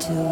To.